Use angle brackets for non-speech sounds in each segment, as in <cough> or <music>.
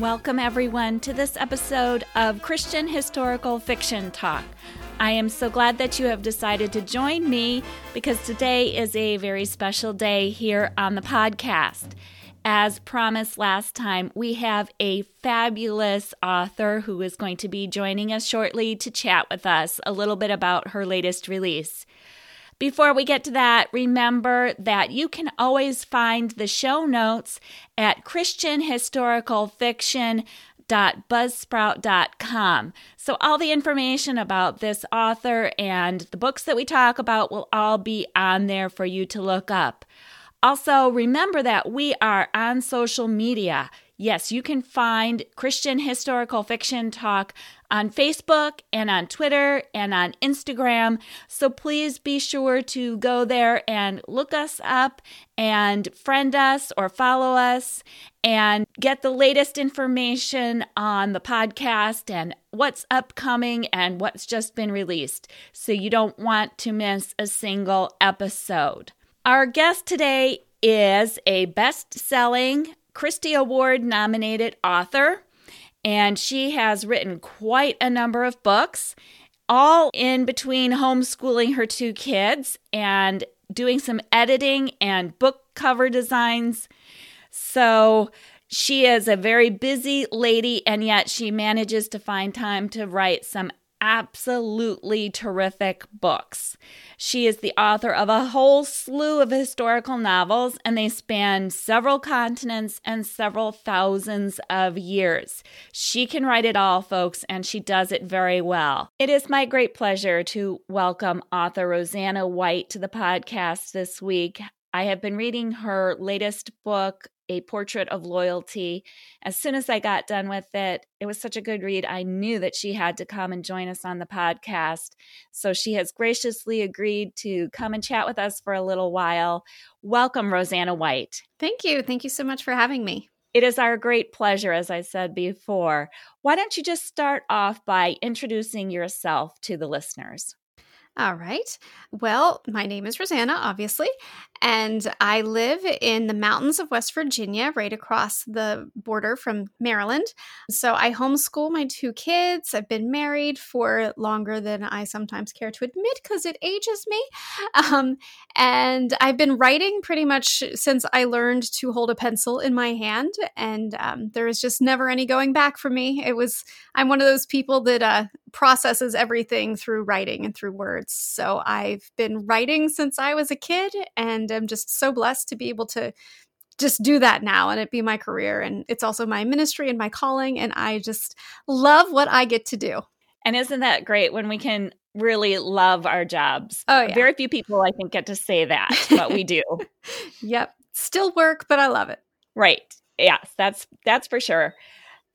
Welcome, everyone, to this episode of Christian Historical Fiction Talk. I am so glad that you have decided to join me because today is a very special day here on the podcast. As promised last time, we have a fabulous author who is going to be joining us shortly to chat with us a little bit about her latest release. Before we get to that, remember that you can always find the show notes at christianhistoricalfiction.buzzsprout.com. So all the information about this author and the books that we talk about will all be on there for you to look up. Also, remember that we are on social media. Yes, you can find Christian Historical Fiction Talk on Facebook and on Twitter and on Instagram. So please be sure to go there and look us up and friend us or follow us and get the latest information on the podcast and what's upcoming and what's just been released. So you don't want to miss a single episode. Our guest today is a best selling Christie Award nominated author, and she has written quite a number of books, all in between homeschooling her two kids and doing some editing and book cover designs. So she is a very busy lady, and yet she manages to find time to write some absolutely terrific books. She is the author of a whole slew of historical novels, and they span several continents and several thousands of years. She can write it all, folks, and she does it very well. It is my great pleasure to welcome author Roseanna White to the podcast this week. I have been reading her latest book, a portrait of loyalty. As soon as I got done with it, it was such a good read. I knew that she had to come and join us on the podcast. So she has graciously agreed to come and chat with us for a little while. Welcome, Roseanna White. Thank you. Thank you so much for having me. It is our great pleasure, as I said before. Why don't you just start off by introducing yourself to the listeners? All right. Well, my name is Roseanna, obviously, and I live in the mountains of West Virginia, right across the border from Maryland. So I homeschool my two kids. I've been married for longer than I sometimes care to admit because it ages me. <laughs> Um, and I've been writing pretty much since I learned to hold a pencil in my hand, and um, there is just never any going back for me. It was, I'm one of those people that uh, processes everything through writing and through words. So I've been writing since I was a kid and I'm just so blessed to be able to just do that now and it be my career and it's also my ministry and my calling and I just love what I get to do. And isn't that great when we can really love our jobs? Oh, yeah. Very few people I think get to say that, <laughs> but we do. yep. Still work, but I love it. Right. Yes, that's that's for sure.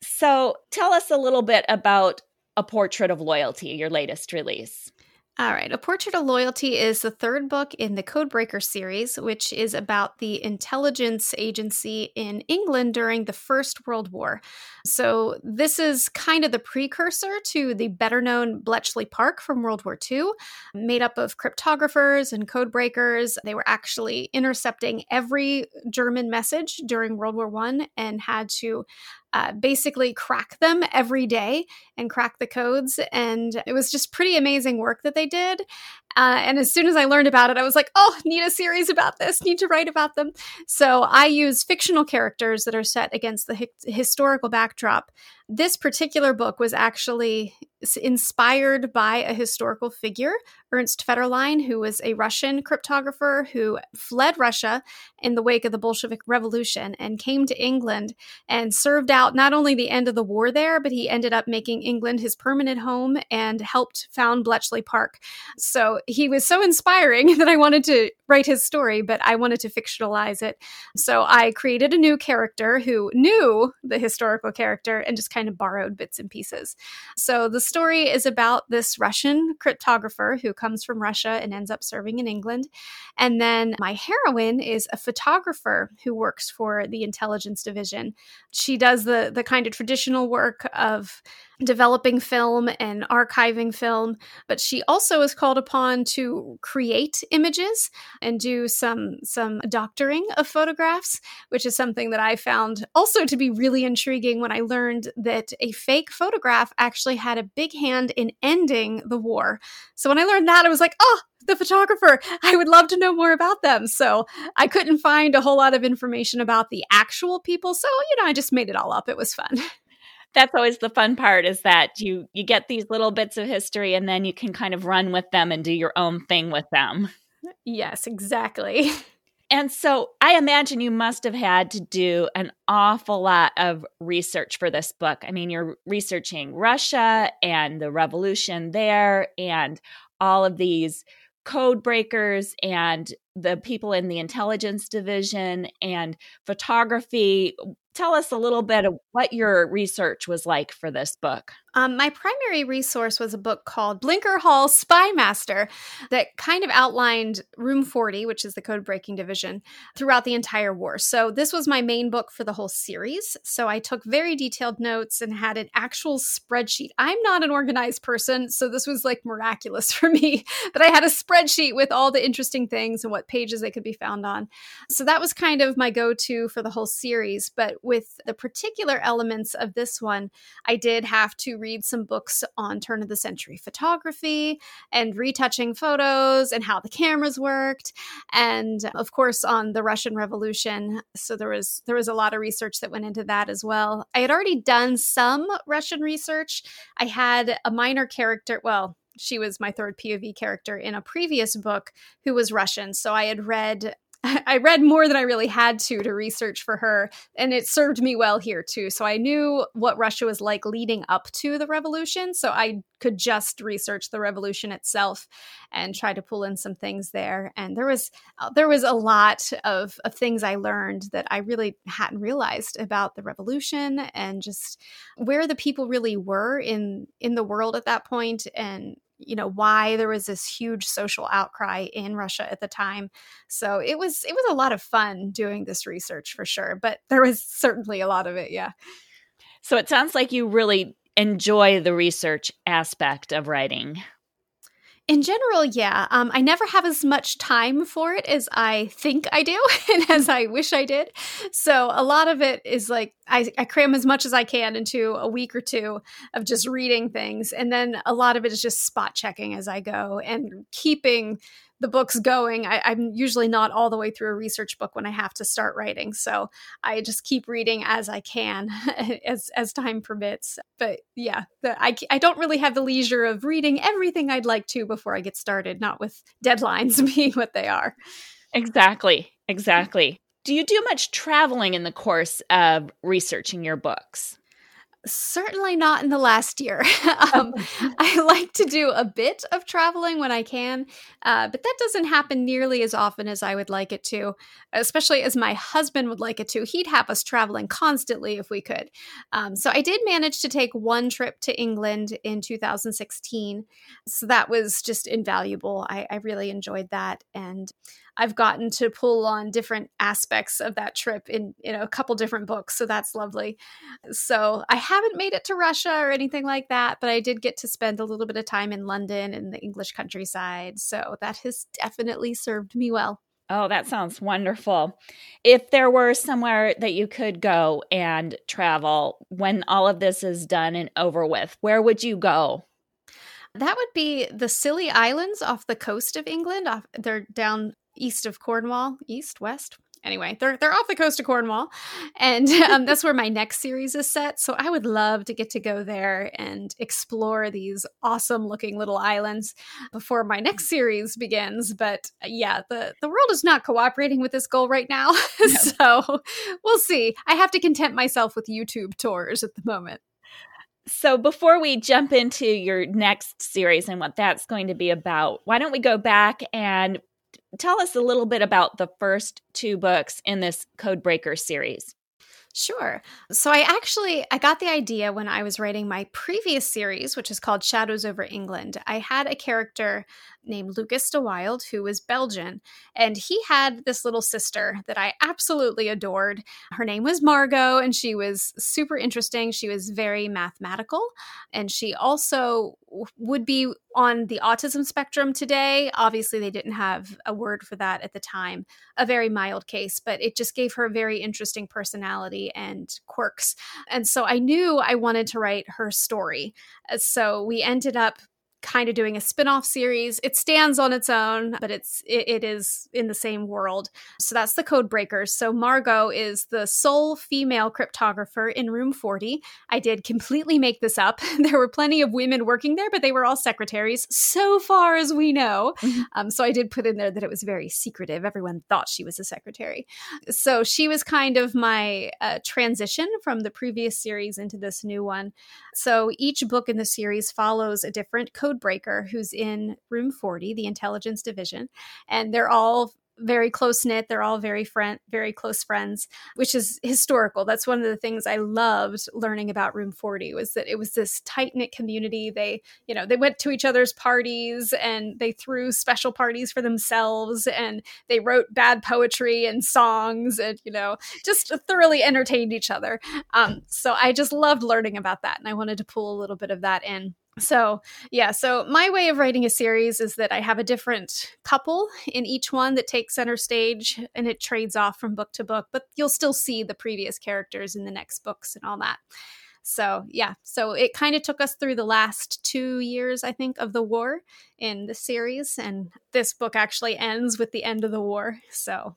So, tell us a little bit about a Portrait of Loyalty, your latest release. All right. A Portrait of Loyalty is the third book in the Codebreaker series, which is about the intelligence agency in England during the First World War. So, this is kind of the precursor to the better known Bletchley Park from World War II, made up of cryptographers and codebreakers. They were actually intercepting every German message during World War I and had to uh, basically crack them every day and crack the codes. And it was just pretty amazing work that they did. Uh, and as soon as I learned about it, I was like, oh, need a series about this, need to write about them. So I use fictional characters that are set against the hi- historical backdrop. This particular book was actually inspired by a historical figure, Ernst Fetterlein, who was a Russian cryptographer who fled Russia in the wake of the Bolshevik Revolution and came to England and served out not only the end of the war there, but he ended up making England his permanent home and helped found Bletchley Park. So he was so inspiring <laughs> that I wanted to write his story, but I wanted to fictionalize it. So I created a new character who knew the historical character and just kind of borrowed bits and pieces. So the story is about this Russian cryptographer who comes from Russia and ends up serving in England. And then my heroine is a photographer who works for the intelligence division. She does the the kind of traditional work of developing film and archiving film, but she also is called upon to create images and do some some doctoring of photographs, which is something that I found also to be really intriguing when I learned that a fake photograph actually had a big hand in ending the war. So when I learned that, I was like, "Oh, the photographer. I would love to know more about them. So I couldn't find a whole lot of information about the actual people. So, you know, I just made it all up. It was fun. <laughs> that's always the fun part is that you you get these little bits of history and then you can kind of run with them and do your own thing with them. Yes, exactly. And so I imagine you must have had to do an awful lot of research for this book. I mean, you're researching Russia and the revolution there and all of these code breakers and the people in the intelligence division and photography tell us a little bit of what your research was like for this book. Um, my primary resource was a book called Blinker Hall Spy Master that kind of outlined Room 40, which is the code breaking division, throughout the entire war. So, this was my main book for the whole series. So, I took very detailed notes and had an actual spreadsheet. I'm not an organized person, so this was like miraculous <laughs> for me. But I had a spreadsheet with all the interesting things and what pages they could be found on. So, that was kind of my go to for the whole series. But with the particular elements of this one, I did have to read some books on turn of the century photography and retouching photos and how the cameras worked and of course on the Russian Revolution so there was there was a lot of research that went into that as well. I had already done some Russian research. I had a minor character, well, she was my third POV character in a previous book who was Russian. So I had read <laughs> I read more than I really had to to research for her, and it served me well here too. So I knew what Russia was like leading up to the revolution, so I could just research the revolution itself and try to pull in some things there. And there was uh, there was a lot of, of things I learned that I really hadn't realized about the revolution and just where the people really were in in the world at that point and you know why there was this huge social outcry in Russia at the time. So it was it was a lot of fun doing this research for sure, but there was certainly a lot of it, yeah. So it sounds like you really enjoy the research aspect of writing. In general, yeah. Um, I never have as much time for it as I think I do <laughs> and as I wish I did. So a lot of it is like I, I cram as much as I can into a week or two of just reading things. And then a lot of it is just spot checking as I go and keeping the book's going. I, am usually not all the way through a research book when I have to start writing, so I just keep reading as I can, <laughs> as as time permits. But yeah, the, I I don't really have the leisure of reading everything I'd like to before I get started. Not with deadlines <laughs> being what they are. Exactly. Exactly. Do you do much traveling in the course of researching your books? Certainly not in the last year. <laughs> um, <laughs> I like to do a bit of traveling when I can, uh, but that doesn't happen nearly as often as I would like it to, especially as my husband would like it to. He'd have us traveling constantly if we could. Um, so I did manage to take one trip to England in 2016. So that was just invaluable. I, I really enjoyed that. And I've gotten to pull on different aspects of that trip in, in a couple different books. So that's lovely. So I haven't made it to Russia or anything like that, but I did get to spend a little bit of time in London and the English countryside. So that has definitely served me well. Oh, that sounds wonderful. If there were somewhere that you could go and travel when all of this is done and over with, where would you go? That would be the Scilly Islands off the coast of England. Off, they're down east of Cornwall, east, west. Anyway, they're they're off the coast of Cornwall, and <laughs> um, that's where my next series is set. So I would love to get to go there and explore these awesome looking little islands before my next series begins. But uh, yeah, the the world is not cooperating with this goal right now, <laughs> no. so we'll see. I have to content myself with YouTube tours at the moment. So, before we jump into your next series and what that's going to be about, why don't we go back and tell us a little bit about the first two books in this Codebreaker series. Sure. So I actually I got the idea when I was writing my previous series, which is called Shadows over England. I had a character named Lucas de Wilde who was Belgian, and he had this little sister that I absolutely adored. Her name was Margot, and she was super interesting. She was very mathematical, and she also would be on the autism spectrum today. Obviously, they didn't have a word for that at the time, a very mild case, but it just gave her a very interesting personality and quirks. And so I knew I wanted to write her story. Uh, so we ended up kind of doing a spin-off series. It stands on its own, but it's it, it is in the same world. So that's the Code Breakers. So Margot is the sole female cryptographer in room 40. I did completely make this up. <laughs> there were plenty of women working there, but they were all secretaries so far as we know. Mm-hmm. Um, so I did put in there that it was very secretive. Everyone thought she was a secretary. So she was kind of my uh, transition from the previous series into this new one. So each book in the series follows a different code Codebreaker, who's in room 40, the intelligence division, and they're all very close knit. They're all very friend, very close friends, which is historical. That's one of the things I loved learning about Room 40 was that it was this tight knit community. They, you know, they went to each other's parties and they threw special parties for themselves and they wrote bad poetry and songs and you know just thoroughly entertained each other. Um, so I just loved learning about that, and I wanted to pull a little bit of that in. So, yeah, so my way of writing a series is that I have a different couple in each one that takes center stage and it trades off from book to book, but you'll still see the previous characters in the next books and all that. So, yeah, so it kind of took us through the last two years, I think, of the war in the series. And this book actually ends with the end of the war. So,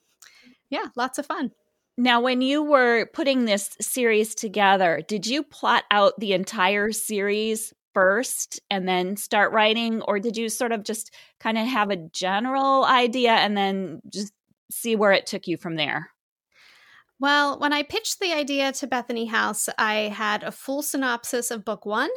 yeah, lots of fun. Now, when you were putting this series together, did you plot out the entire series first and then start writing? Or did you sort of just kind of have a general idea and then just see where it took you from there? Well, when I pitched the idea to Bethany House, I had a full synopsis of book one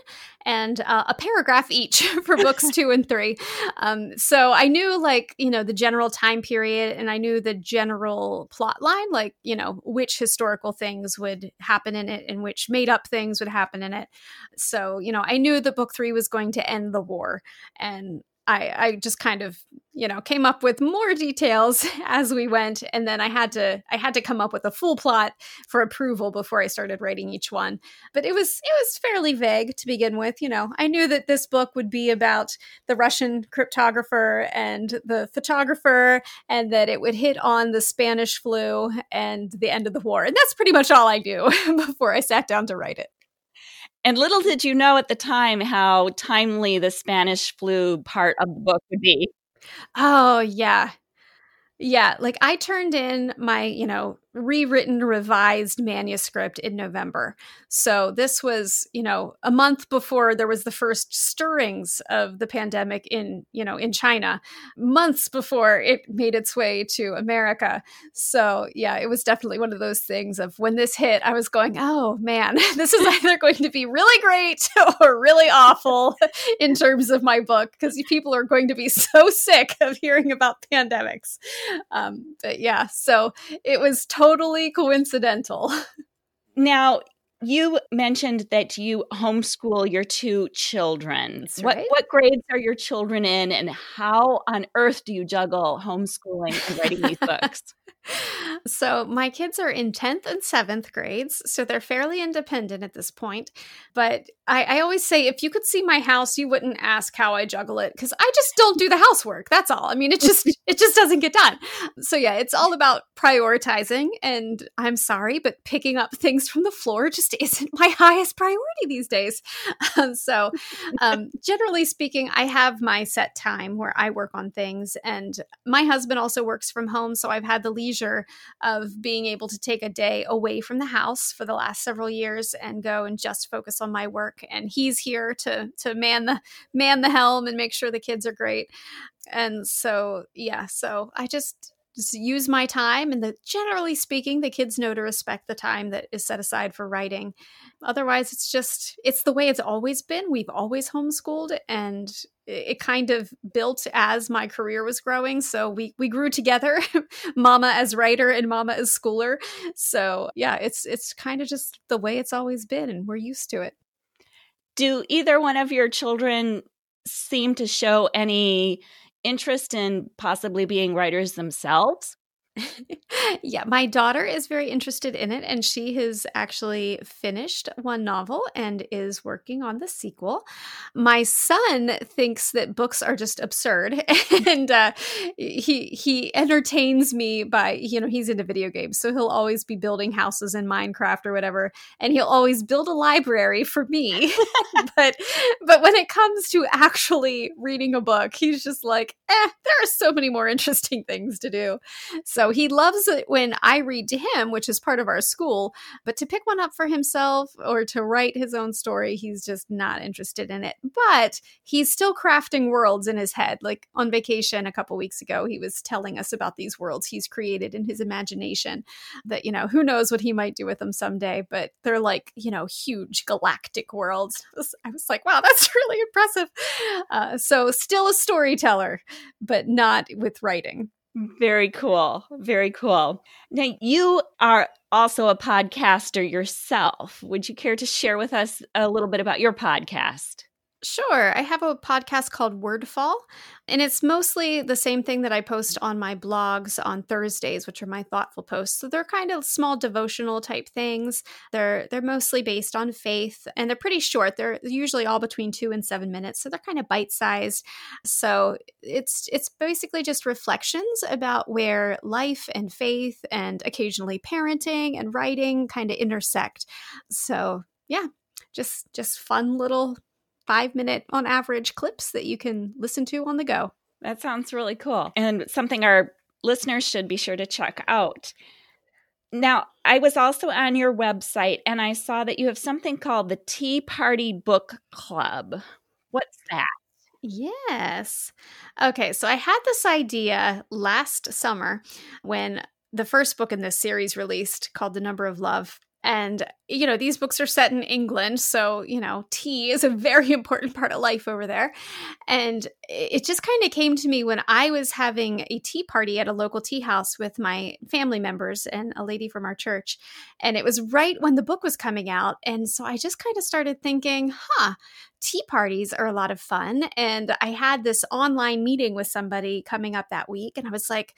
and uh, a paragraph each <laughs> for books <laughs> two and three. Um, so I knew, like, you know, the general time period and I knew the general plot line, like, you know, which historical things would happen in it and which made up things would happen in it. So, you know, I knew that book three was going to end the war. And I, I just kind of you know came up with more details <laughs> as we went and then i had to i had to come up with a full plot for approval before i started writing each one. But it was it was fairly vague to begin with you know. I knew that this book would be about the russian cryptographer and the photographer and that it would hit on the spanish flu and the end of the war and that's pretty much all i knew <laughs> before i sat down to write it and little did you know at the time how timely the Spanish flu part of the book would be. Oh, yeah. Yeah, like I turned in my, you know, rewritten, revised manuscript in November. So this was, you know, a month before there was the first stirrings of the pandemic in, you know, in China, months before it made its way to America. So yeah, it was definitely one of those things of when this hit, I was going, oh man, <laughs> this is either going to be really great <laughs> or really awful <laughs> in terms of my book because people are going to be so sick of hearing about pandemics. Um, but yeah, so it was totally coincidental. <laughs> Now, you mentioned that you homeschool your two children. What what grades are your children in and how on earth do you juggle homeschooling and writing these books? <laughs> so my kids are in 10th and 7th grades so they're fairly independent at this point but I, I always say if you could see my house you wouldn't ask how i juggle it because i just don't do the housework that's all i mean it just <laughs> it just doesn't get done so yeah it's all about prioritizing and i'm sorry but picking up things from the floor just isn't my <laughs> highest priority these days. Um, so um, generally speaking i have my set time where i work on things and my husband also works from home so i've had the leisure of being able to take a day away from the house for the last several years and go and just focus on my work and he's here to to man the man the helm and make sure the kids are great. And so yeah so i just just use my time and the generally speaking the kids know to respect the time that is set aside for writing. Otherwise it's just it's the way it's always been. We've always homeschooled and it kind of built as my career was growing. So we we grew together <laughs> mama as writer and mama as schooler. So yeah it's it's kind of just the way it's always been and we're used to it. Do either one of your children seem to show any interest in possibly being writers themselves? Yeah, my daughter is very interested in it, and she has actually finished one novel and is working on the sequel. My son thinks that books are just absurd, <laughs> and uh, he he entertains me by you know he's into video games, so he'll always be building houses in Minecraft or whatever, and he'll always build a library for me. <laughs> but but when it comes to actually reading a book, he's just like, eh, there are so many more interesting things to do. So so he loves it when I read to him, which is part of our school, but to pick one up for himself or to write his own story, he's just not interested in it. But he's still crafting worlds in his head. Like on vacation a couple weeks ago, he was telling us about these worlds he's created in his imagination that, you know, who knows what he might do with them someday, but they're like, you know, huge galactic worlds. <laughs> I was like, wow, that's <laughs> really impressive. Uh, so still a storyteller, but not with writing. Very cool. Very cool. Now, you are also a podcaster yourself. Would you care to share with us a little bit about your podcast? Sure. I have a podcast called Wordfall, and it's mostly the same thing that I post on my blogs on Thursdays, which are my thoughtful posts. So they're kind of small devotional type things. They're they're mostly based on faith, and they're pretty short. They're usually all between 2 and 7 minutes, so they're kind of bite-sized. So it's it's basically just reflections about where life and faith and occasionally parenting and writing kind of intersect. So, yeah, just just fun little five minute on average clips that you can listen to on the go. That sounds really cool and something our listeners should be sure to check out. Now, I was also on your website and I saw that you have something called the Tea Party Book Club. What's that? Yes. Okay, so I had this idea last summer when the first book in this series released called The Number of Love and, you know, these books are set in England. So, you know, tea is a very <laughs> important part of life over there. And it just kind of came to me when I was having a tea party at a local tea house with my family members and a lady from our church. And it was right when the book was coming out. And so I just kind of started thinking, huh, tea parties are a lot of fun. And I had this online meeting with somebody coming up that week. And I was like,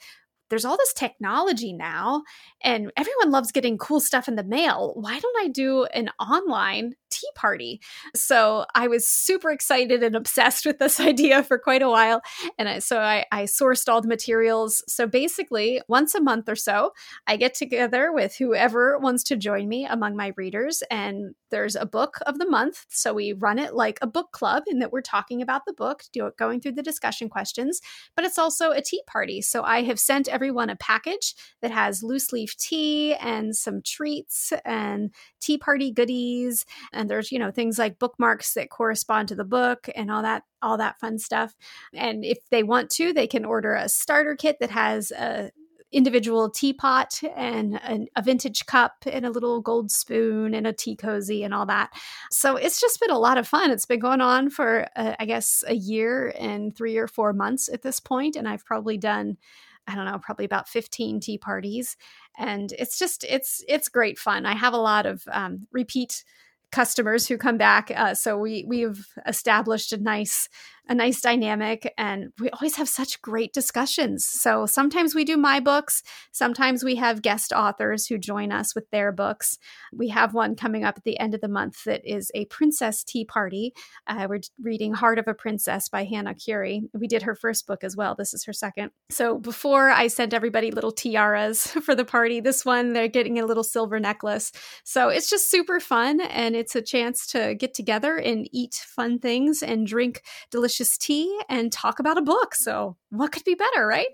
there's all this technology now and everyone loves getting cool stuff in the mail. Why don't I do an online tea party? So I was super excited and obsessed with this <laughs> idea for quite a while. And I, so I, I sourced all the materials. So basically, once a month or so, I get together with whoever wants to join me among my readers. And there's a book of the month. So we run it like a book club in that we're talking about the book, going through the discussion questions, but it's also a tea party. So I have sent everyone a package that has loose leaf tea and some treats and tea party goodies. And there's, you know, things like bookmarks that correspond to the book and all that all that fun stuff. And if they want to, they can order a starter kit that has a individual teapot and a, a, vintage cup and a little gold spoon and a tea cozy and all that. So it's just been a lot of fun. It's been going on for, uh, I guess, a year and three or four months at this point, and I've probably done. I don't know, probably about 15 tea parties. And it's just, it's, it's great fun. I have a lot of um, repeat customers who come back. Uh, so we, we've established a nice a nice dynamic and we always have such great discussions. So sometimes we do my books, sometimes we have guest authors who join us with their books. We have one coming up at the end of the month that is a princess tea party. Uh, we're reading Heart of a Princess by Hannah Currie. We did her first book as well. This is her second. So before I sent everybody little tiaras <laughs> for the party, this one they're getting a little silver necklace. So it's just super fun and it's a chance to get together and eat fun things and drink delicious delicious tea and talk about a book. So, what could be better, right?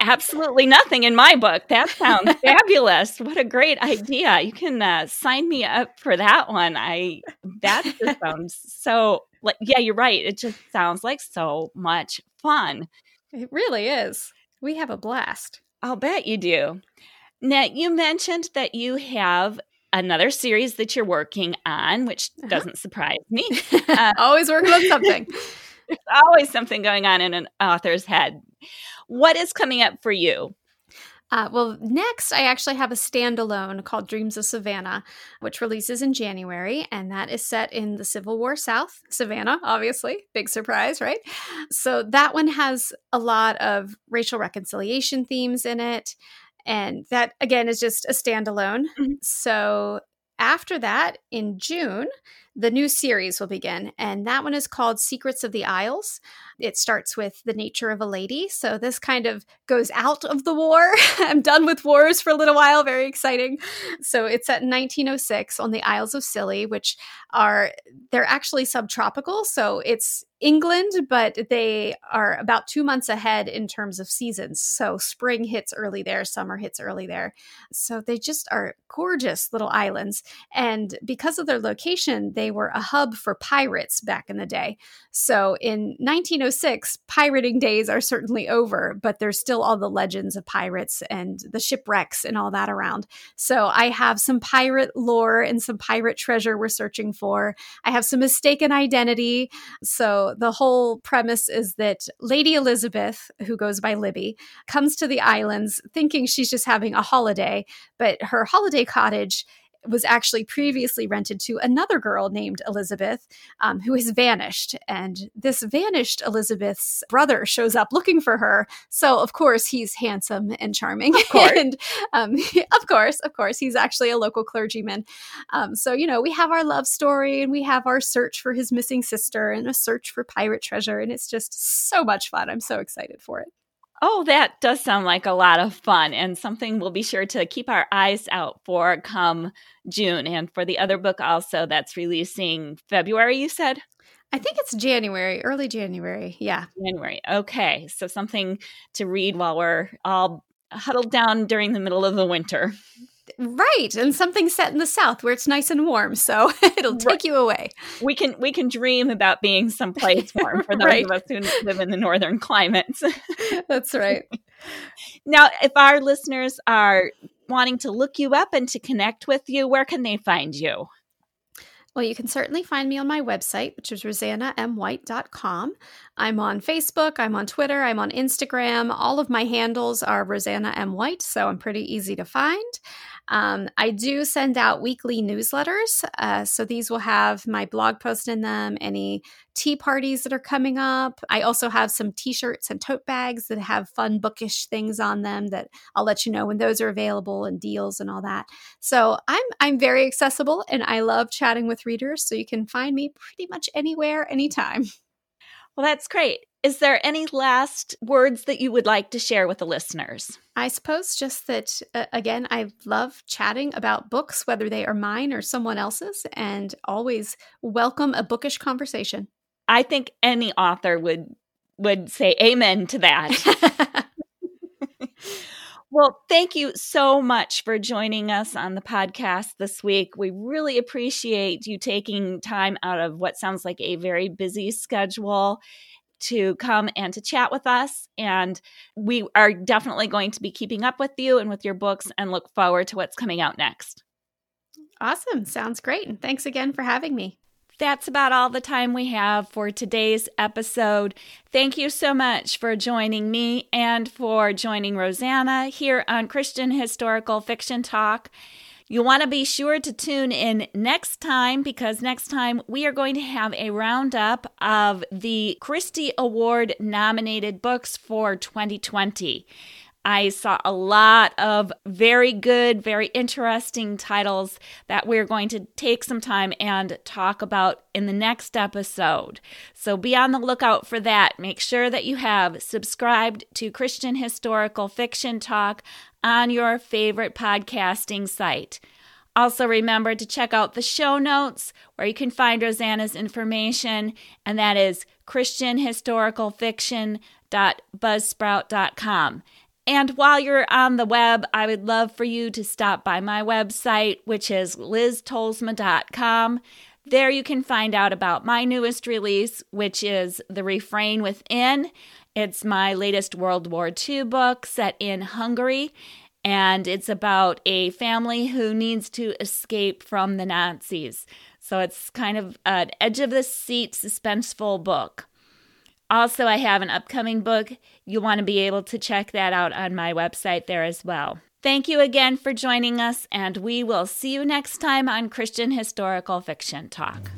Absolutely nothing in my book. That sounds <laughs> fabulous. What a great idea. You can uh, sign me up for that one. I that just <laughs> sounds so like yeah, you're right. It just sounds like so much fun. It really is. We have a blast. I'll bet you do. Now, you mentioned that you have another series that you're working on, which uh-huh. doesn't surprise me. <laughs> Uh, always working on something. There's always something going on in an author's head. What is coming up for you? Uh, well, next, I actually have a standalone called Dreams of Savannah, which releases in January, and that is set in the Civil War South. Savannah, obviously, big surprise, right? So that one has a lot of racial reconciliation themes in it. And that, again, is just a standalone. Mm-hmm. So after that, in June, the new series will begin, and that one is called Secrets of the Isles. It starts with the nature of a lady. So this kind of goes out of the war. <laughs> I'm done with wars for a little while. Very exciting. So it's at 1906 on the Isles of Scilly, which are they're actually subtropical. So it's England, but they are about two months ahead in terms of seasons. So spring hits early there, summer hits early there. So they just are gorgeous little islands. And because of their location, they were a hub for pirates back in the day. So in 1906, pirating days are certainly over, but there's still all the legends of pirates and the shipwrecks and all that around. So I have some pirate lore and some pirate treasure we're searching for. I have some mistaken identity. So the whole premise is that Lady Elizabeth, who goes by Libby, comes to the islands thinking she's just having a holiday, but her holiday cottage was actually previously rented to another girl named Elizabeth, um, who has vanished. And this vanished Elizabeth's brother shows up looking for her. So, of course, he's handsome and charming. Of course. <laughs> and um, <laughs> of course, of course, he's actually a local clergyman. Um, so, you know, we have our love story and we have our search for his missing sister and a search for pirate treasure. And it's just so much fun. I'm so excited for it. Oh, that does sound like a lot of fun and something we'll be sure to keep our eyes out for come June. And for the other book, also, that's releasing February, you said? I think it's January, early January. Yeah. January. Okay. So something to read while we're all huddled down during the middle of the winter. Right, and something set in the south where it's nice and warm, so <laughs> it'll take right. you away. We can we can dream about being someplace <laughs> warm for those right. of us who live in the northern climates. <laughs> That's right. now, if our listeners are wanting to look you up and to connect with you, where can they find you? Well, you can certainly find me on my website, which is roseannaMwhite.com. I'm on Facebook, I'm on Twitter, I'm on Instagram. All of my handles are Roseanna M. White, so I'm pretty easy to find. Um, I do send out weekly newsletters. Uh, so these will have my blog post in them, any tea parties that are coming up. I also have some t shirts and tote bags that have fun bookish things on them that I'll let you know when those are available and deals and all that. So I'm, I'm very accessible and I love chatting with readers. So you can find me pretty much anywhere, anytime. Well, that's great. Is there any last words that you would like to share with the listeners? I suppose just that, uh, again, I love chatting about books, whether they are mine or someone else's, and always welcome a bookish conversation. I think any author would would say amen to that. <laughs> well, thank you so much for joining us on the podcast this week. We really appreciate you taking time out of what sounds like a very busy schedule to come and to chat with us. And we are definitely going to be keeping up with you and with your books and look forward to what's coming out next. Awesome. Sounds great. And thanks again for having me. That's about all the time we have for today's episode. Thank you so much for joining me and for joining Roseanna here on Christian Historical Fiction Talk. You'll want to be sure to tune in next time because next time we are going to have a roundup of the Christie Award nominated books for 2020. I saw a lot of very good, very interesting titles that we're going to take some time and talk about in the next episode. So be on the lookout for that. Make sure that you have subscribed to Christian Historical Fiction Talk on your favorite podcasting site. Also, remember to check out the show notes where you can find Roseanna's information, and that is ChristianHistoricalFiction.buzzsprout.com. And while you're on the web, I would love for you to stop by my website, which is liztolsma.com. There you can find out about my newest release, which is The Refrain Within. It's my latest World War II book set in Hungary, and it's about a family who needs to escape from the Nazis. So it's kind of an edge of the seat, suspenseful book. Also, I have an upcoming book. You'll want to be able to check that out on my website there as well. Thank you again for joining us, and we will see you next time on Christian Historical Fiction Talk.